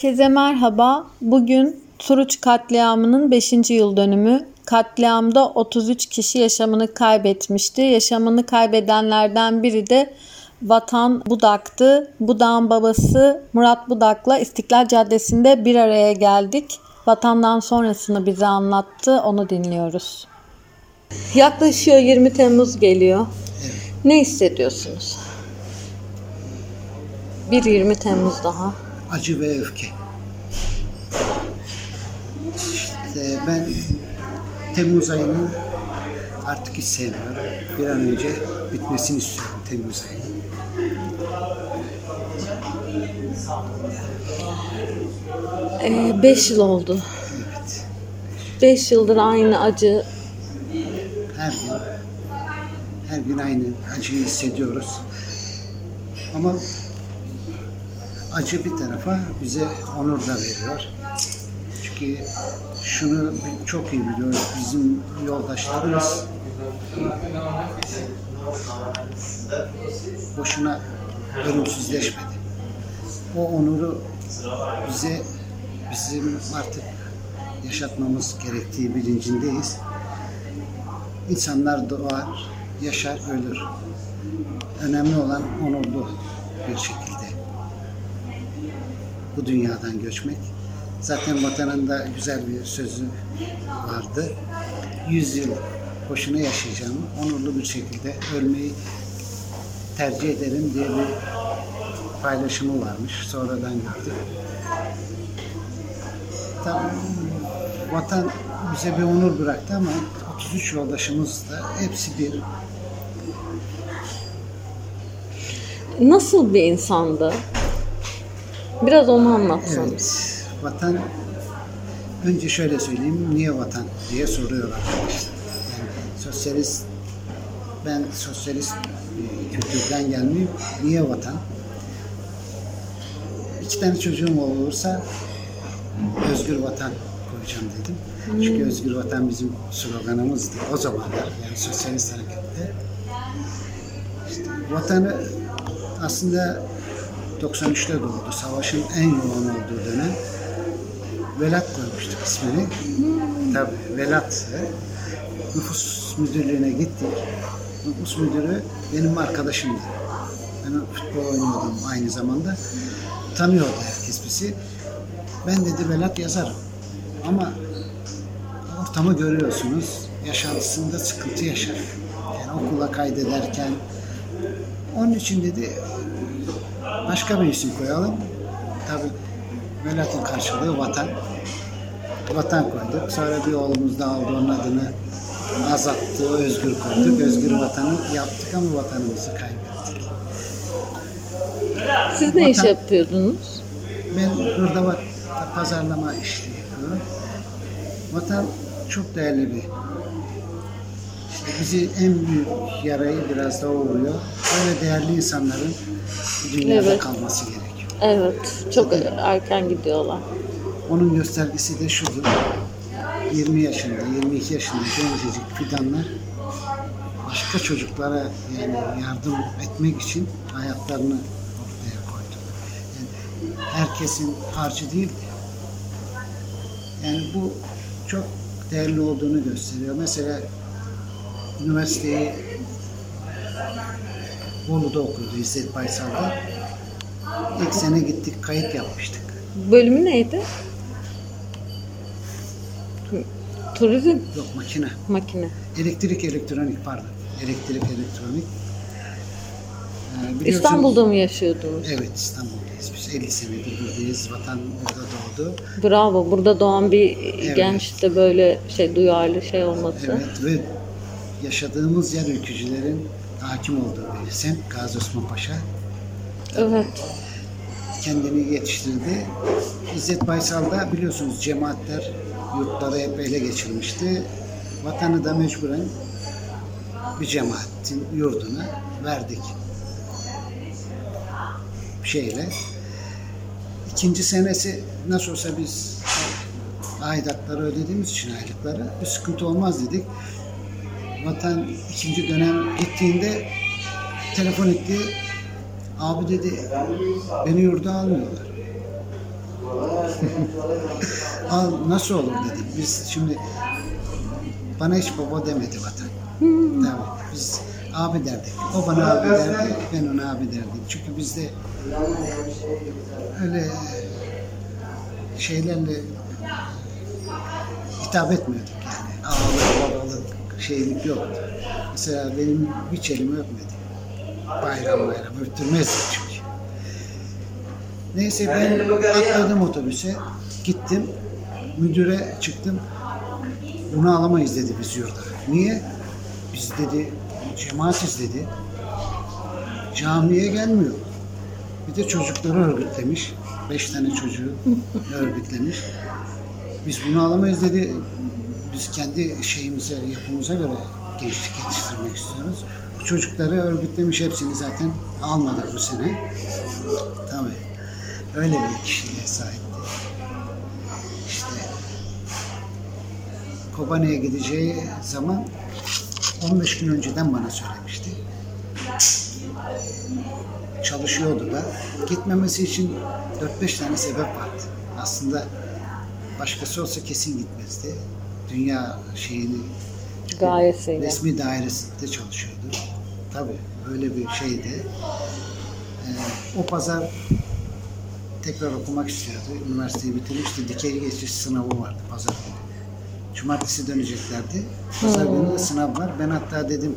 Herkese merhaba. Bugün Suruç katliamının 5. yıl dönümü. Katliamda 33 kişi yaşamını kaybetmişti. Yaşamını kaybedenlerden biri de Vatan Budak'tı. Budak'ın babası Murat Budak'la İstiklal Caddesi'nde bir araya geldik. Vatandan sonrasını bize anlattı. Onu dinliyoruz. Yaklaşıyor 20 Temmuz geliyor. Ne hissediyorsunuz? Bir 20 Temmuz daha. Acı ve öfke. İşte ben Temmuz ayının artık hiç sevmiyorum. Bir an önce bitmesini istiyorum Temmuz ayının. 5 yıl oldu. Evet. 5 yıldır aynı acı. Her gün her gün aynı acıyı hissediyoruz. Ama acı bir tarafa bize onur da veriyor. Çünkü şunu çok iyi biliyoruz. Bizim yoldaşlarımız boşuna ölümsüzleşmedi. O onuru bize bizim artık yaşatmamız gerektiği bilincindeyiz. İnsanlar doğar, yaşar, ölür. Önemli olan onurlu bir şekilde bu dünyadan göçmek. Zaten vatanında güzel bir sözü vardı. Yüz yıl boşuna yaşayacağım, onurlu bir şekilde ölmeyi tercih ederim diye bir paylaşımı varmış. Sonradan gördük. Tam vatan bize bir onur bıraktı ama 33 yoldaşımız da hepsi bir. Nasıl bir insandı? Biraz onu anlatsanız. Evet. Vatan önce şöyle söyleyeyim. Niye vatan diye soruyor arkadaşlar. Yani sosyalist ben sosyalist bir kültürden gelmeyeyim. Niye vatan? İki tane çocuğum olursa özgür vatan koyacağım dedim. Çünkü özgür vatan bizim sloganımızdı o zamanlar yani sosyalist harekette. İşte vatanı aslında 93'te doğdu. Savaşın en yoğun olduğu dönem. Velat koymuştuk ismini. Tabii Velat. Nüfus müdürlüğüne gittik. Nüfus müdürü benim arkadaşımdı. Ben futbol oynuyordum aynı zamanda. Tanıyordu herkes bizi. Ben dedi Velat yazarım. Ama ortamı görüyorsunuz. Yaşantısında sıkıntı yaşar. Yani okula kaydederken. Onun için dedi başka bir isim koyalım. Tabi Velat'ın karşılığı vatan. Vatan koyduk. Sonra bir oğlumuz da aldı onun adını azalttı, özgür koyduk. Özgür vatanı yaptık ama vatanımızı kaybettik. Siz ne iş Vatan- yapıyordunuz? Ben hırdavat pazarlama işi yapıyorum. Vatan çok değerli bir. Bizi en büyük yarayı biraz da o vuruyor. Böyle değerli insanların dünyada Evet. kalması gerekiyor. Evet. Çok erken gidiyorlar. Onun göstergesi de şudur. 20 yaşında, 22 yaşında gencecik fidanlar başka çocuklara yani yardım etmek için hayatlarını ortaya koydu. Yani herkesin harcı değil. Yani bu çok değerli olduğunu gösteriyor. Mesela üniversiteyi Bolu'da okuyordu İzzet Baysal'da. İlk sene gittik, kayıt yapmıştık. Bölümü neydi? Tu- Turizm Yok makine. makine. Elektrik elektronik pardon. Elektrik elektronik. Ee, İstanbul'da mı yaşıyordunuz? Evet İstanbul'dayız. Biz 50 senedir buradayız. Vatan burada doğdu. Bravo. Burada doğan bir Evet. genç de böyle şey duyarlı şey olması. Evet ve yaşadığımız yer ülkücülerin hakim olduğu bir semt Gazi Osman Paşa. Evet. Kendini yetiştirdi. İzzet Baysal'da biliyorsunuz cemaatler yurtları hep ele geçirmişti. Vatanı da mecburen bir cemaatin yurduna verdik. Şeyle. İkinci senesi nasıl olsa biz aidatları ödediğimiz için aylıkları bir sıkıntı olmaz dedik. Vatan ikinci dönem gittiğinde telefon etti. Abi dedi beni yurda almıyorlar. Al, nasıl olur dedim. Biz şimdi bana hiç baba demedi vatan. Tabii. Biz abi derdik. O bana abi derdi, ben ona abi derdim. Çünkü bizde öyle şeylerle hitap etmiyorduk şeylik yoktu. Mesela benim hiç elimi öpmedi. Bayram bayram öptürmezdi çünkü. Neyse ben atladım otobüse, gittim, müdüre çıktım. Bunu alamayız dedi biz yurda. Niye? Biz dedi, cemaatiz dedi. Camiye gelmiyor. Bir de çocukları örgütlemiş. Beş tane çocuğu örgütlemiş. Biz bunu alamayız dedi. Biz kendi şeyimize, yapımıza göre gençlik yetiştirmek istiyoruz. Bu çocukları örgütlemiş hepsini zaten almadık bu sene. Tabii. Öyle bir kişiliğe sahipti. İşte Kobane'ye gideceği zaman 15 gün önceden bana söylemişti. Çalışıyordu da. Gitmemesi için 4-5 tane sebep vardı. Aslında başkası olsa kesin gitmezdi. Dünya şeyini Gayesiyle. resmi dairesinde çalışıyordu. Tabii öyle bir şeydi. Ee, o pazar tekrar okumak istiyordu. Üniversiteyi bitirmişti. Dikey geçiş sınavı vardı pazar günü. Cumartesi döneceklerdi. Pazar günü de sınav var. Ben hatta dedim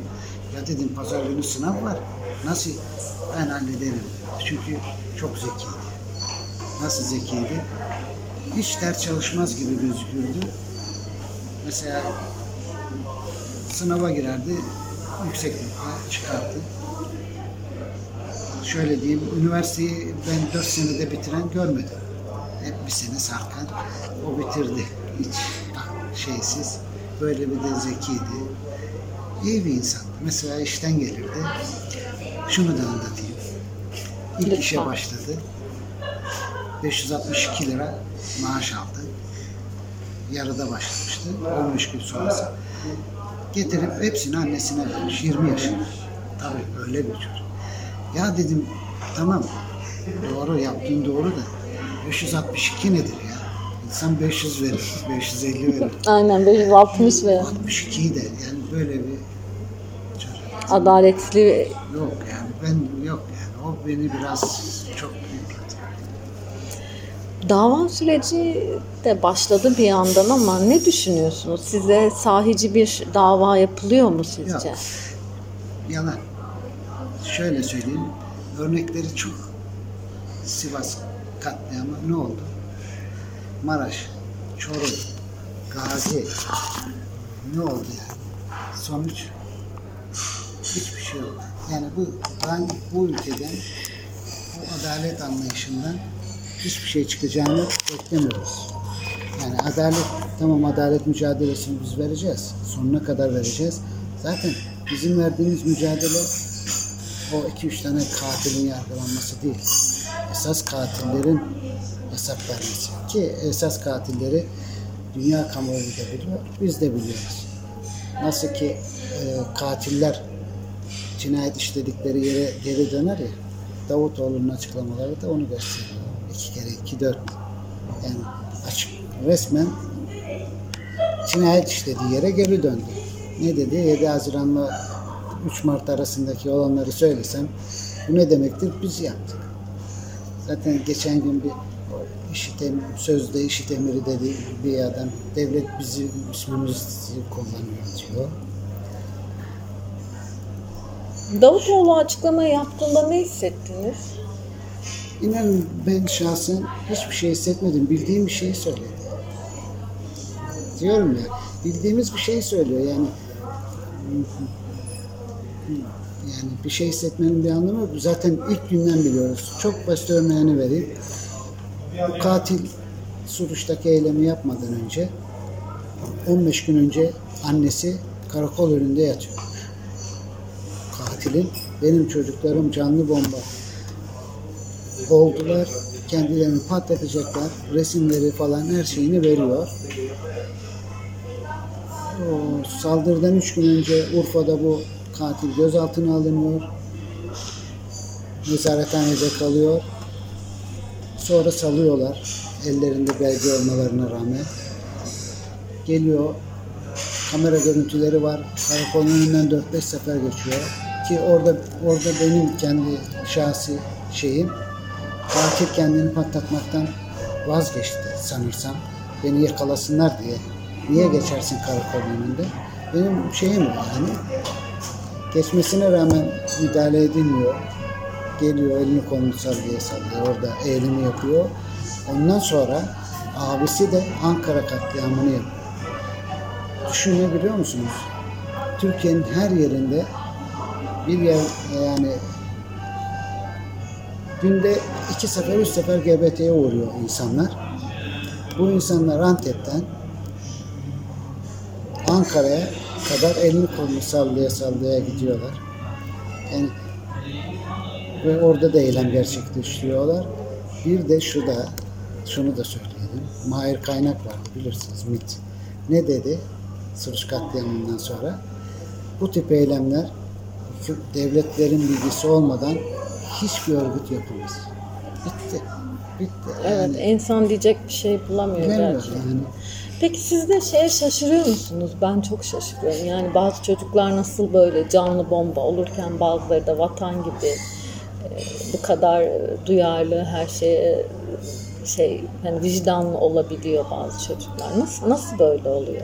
ya dedim pazar günü sınav var. Nasıl? Ben hallederim. Çünkü çok zekiydi. Nasıl zekiydi? Hiç ders çalışmaz gibi gözükürdü. Mesela sınava girerdi, yükseklikle çıkardı. Şöyle diyeyim, üniversiteyi ben 4 senede bitiren görmedim. Hep bir sene sarkan, o bitirdi. Hiç şeysiz, böyle bir de zekiydi. İyi bir insan. Mesela işten gelirdi. Şunu da anlatayım. İlk Lütfen. işe başladı. 562 lira maaş aldı. Yarıda başlamıştı. 15 gün sonrası. Getirip hepsini annesine vermiş. 20 yaşında. Tabii öyle bir çocuk. Ya dedim tamam doğru yaptığın doğru da 562 nedir ya? İnsan 500 verir, 550 verir. Aynen 560 ve 62'yi de yani böyle bir çocuk. adaletli Yok yani ben yok yani o beni biraz çok. Dava süreci de başladı bir yandan ama ne düşünüyorsunuz? Size sahici bir dava yapılıyor mu sizce? Yok. Yalan. Şöyle söyleyeyim. Örnekleri çok. Sivas katliamı ne oldu? Maraş, Çorum, Gazi. Ne oldu yani? Sonuç hiçbir şey yok. Yani bu ben bu ülkeden bu adalet anlayışından hiçbir şey çıkacağını beklemiyoruz. Yani adalet, tamam adalet mücadelesini biz vereceğiz. Sonuna kadar vereceğiz. Zaten bizim verdiğimiz mücadele o iki üç tane katilin yargılanması değil. Esas katillerin hesap vermesi. Ki esas katilleri dünya kamuoyu da biliyor, biz de biliyoruz. Nasıl ki e, katiller cinayet işledikleri yere geri döner ya, Davutoğlu'nun açıklamaları da onu gösteriyor. İki kere iki dört. Yani açık resmen cinayet işlediği yere geri döndü. Ne dedi? 7 Haziran'la 3 Mart arasındaki olanları söylesem bu ne demektir? Biz yaptık. Zaten geçen gün bir işitem, sözde işit emiri dedi bir adam. Devlet bizi ismimizi kullanıyor diyor. Davutoğlu açıklama yaptığında ne hissettiniz? İnanın ben şahsen hiçbir şey hissetmedim. Bildiğim bir şeyi söyledi. Diyorum ya, bildiğimiz bir şey söylüyor yani. Yani bir şey hissetmenin bir anlamı yok. Zaten ilk günden biliyoruz. Çok basit örneğini vereyim. Bu katil Suruç'taki eylemi yapmadan önce 15 gün önce annesi karakol önünde yatıyor. Katilin benim çocuklarım canlı bomba oldular. Kendilerini patlatacaklar. Resimleri falan her şeyini veriyor. O saldırıdan üç gün önce Urfa'da bu katil gözaltına alınıyor. Nezarethanede kalıyor. Sonra salıyorlar. ellerinde belge olmalarına rağmen geliyor. Kamera görüntüleri var. Karakolun önünden 4-5 sefer geçiyor. Ki orada orada benim kendi şahsi şeyim katil kendini patlatmaktan vazgeçti sanırsam. Beni yakalasınlar diye. Niye geçersin karakolun önünde? Benim şeyim yani. Geçmesine rağmen müdahale edilmiyor. Geliyor elini kolunu sallaya sallaya orada eğilimi yapıyor. Ondan sonra abisi de Ankara katliamını yapıyor. Düşünebiliyor musunuz? Türkiye'nin her yerinde bir yer yani günde iki sefer, üç sefer GBT'ye uğruyor insanlar. Bu insanlar Antep'ten Ankara'ya kadar elini kolunu sallaya sallaya gidiyorlar. Yani ve orada da eylem gerçekleştiriyorlar. Bir de şu da, şunu da söyleyelim. Mahir Kaynak vardı bilirsiniz MIT. Ne dedi? Suruç katliamından sonra. Bu tip eylemler devletlerin bilgisi olmadan hiçbir örgüt yapamaz. Bitti. Bitti. Evet, insan diyecek bir şey bulamıyor gerçekten. yani. Peki siz de şeye şaşırıyor musunuz? Ben çok şaşırıyorum. Yani bazı çocuklar nasıl böyle canlı bomba olurken bazıları da vatan gibi e, bu kadar e, duyarlı her şeye e, şey hani vicdanlı olabiliyor bazı çocuklar. Nasıl nasıl böyle oluyor?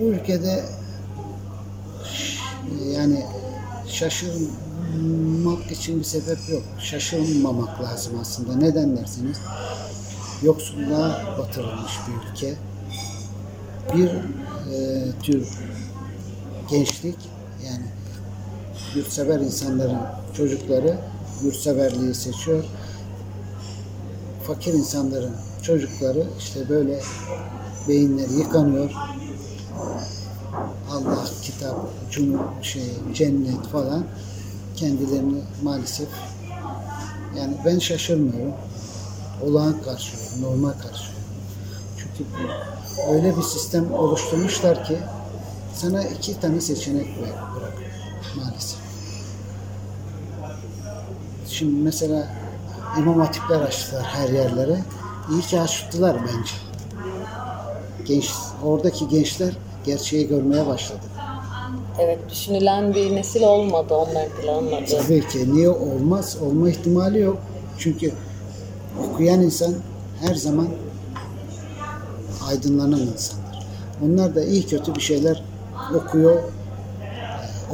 bu ülkede yani şaşırmak için bir sebep yok. Şaşırmamak lazım aslında. Neden derseniz yoksulluğa batırılmış bir ülke. Bir e, tür gençlik yani yurtsever insanların çocukları yurtseverliği seçiyor. Fakir insanların çocukları işte böyle beyinleri yıkanıyor. Allah, kitap, cum, şey, cennet falan kendilerini maalesef yani ben şaşırmıyorum. Olağan karşılıyorum, normal karşılıyorum. Çünkü öyle bir sistem oluşturmuşlar ki sana iki tane seçenek bırak- bırakıyor maalesef. Şimdi mesela imam hatipler açtılar her yerlere. İyi ki açtılar bence. Genç, oradaki gençler gerçeği görmeye başladı. Evet düşünülen bir nesil olmadı onların planladığı. Tabii ki niye olmaz? Olma ihtimali yok. Çünkü okuyan insan her zaman aydınlanan insandır. Onlar da iyi kötü bir şeyler okuyor.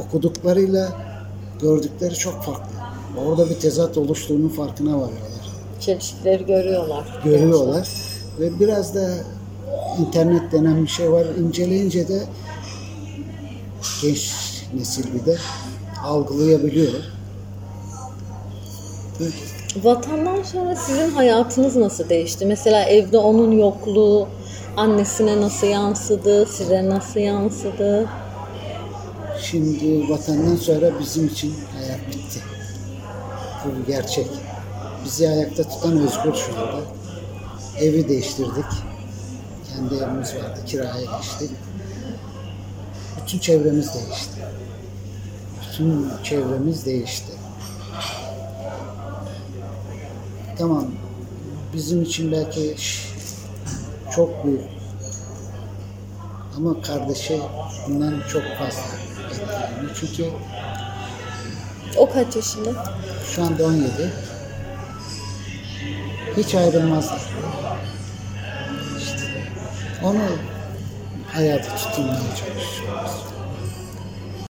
Okuduklarıyla gördükleri çok farklı. Orada bir tezat oluştuğunun farkına varıyorlar. Çelişkileri görüyorlar. Görüyorlar. Ve biraz da internet denen bir şey var. İnceleyince de genç nesil bir de algılayabiliyor. Böyle. Vatandan sonra sizin hayatınız nasıl değişti? Mesela evde onun yokluğu annesine nasıl yansıdı, size nasıl yansıdı? Şimdi vatandan sonra bizim için hayat bitti. Bu bir gerçek. Bizi ayakta tutan Özgür şu anda. Evi değiştirdik. Kendi evimiz vardı. Kiraya geçtik. Bütün çevremiz değişti. Bütün çevremiz değişti. Tamam. Bizim için belki çok büyük ama kardeşi bundan çok fazla etkileniyor. Çünkü O kaç yaşında? şu anda 17. Hiç ayrılmazlar. İşte onu hayata tutunmaya çalışıyoruz.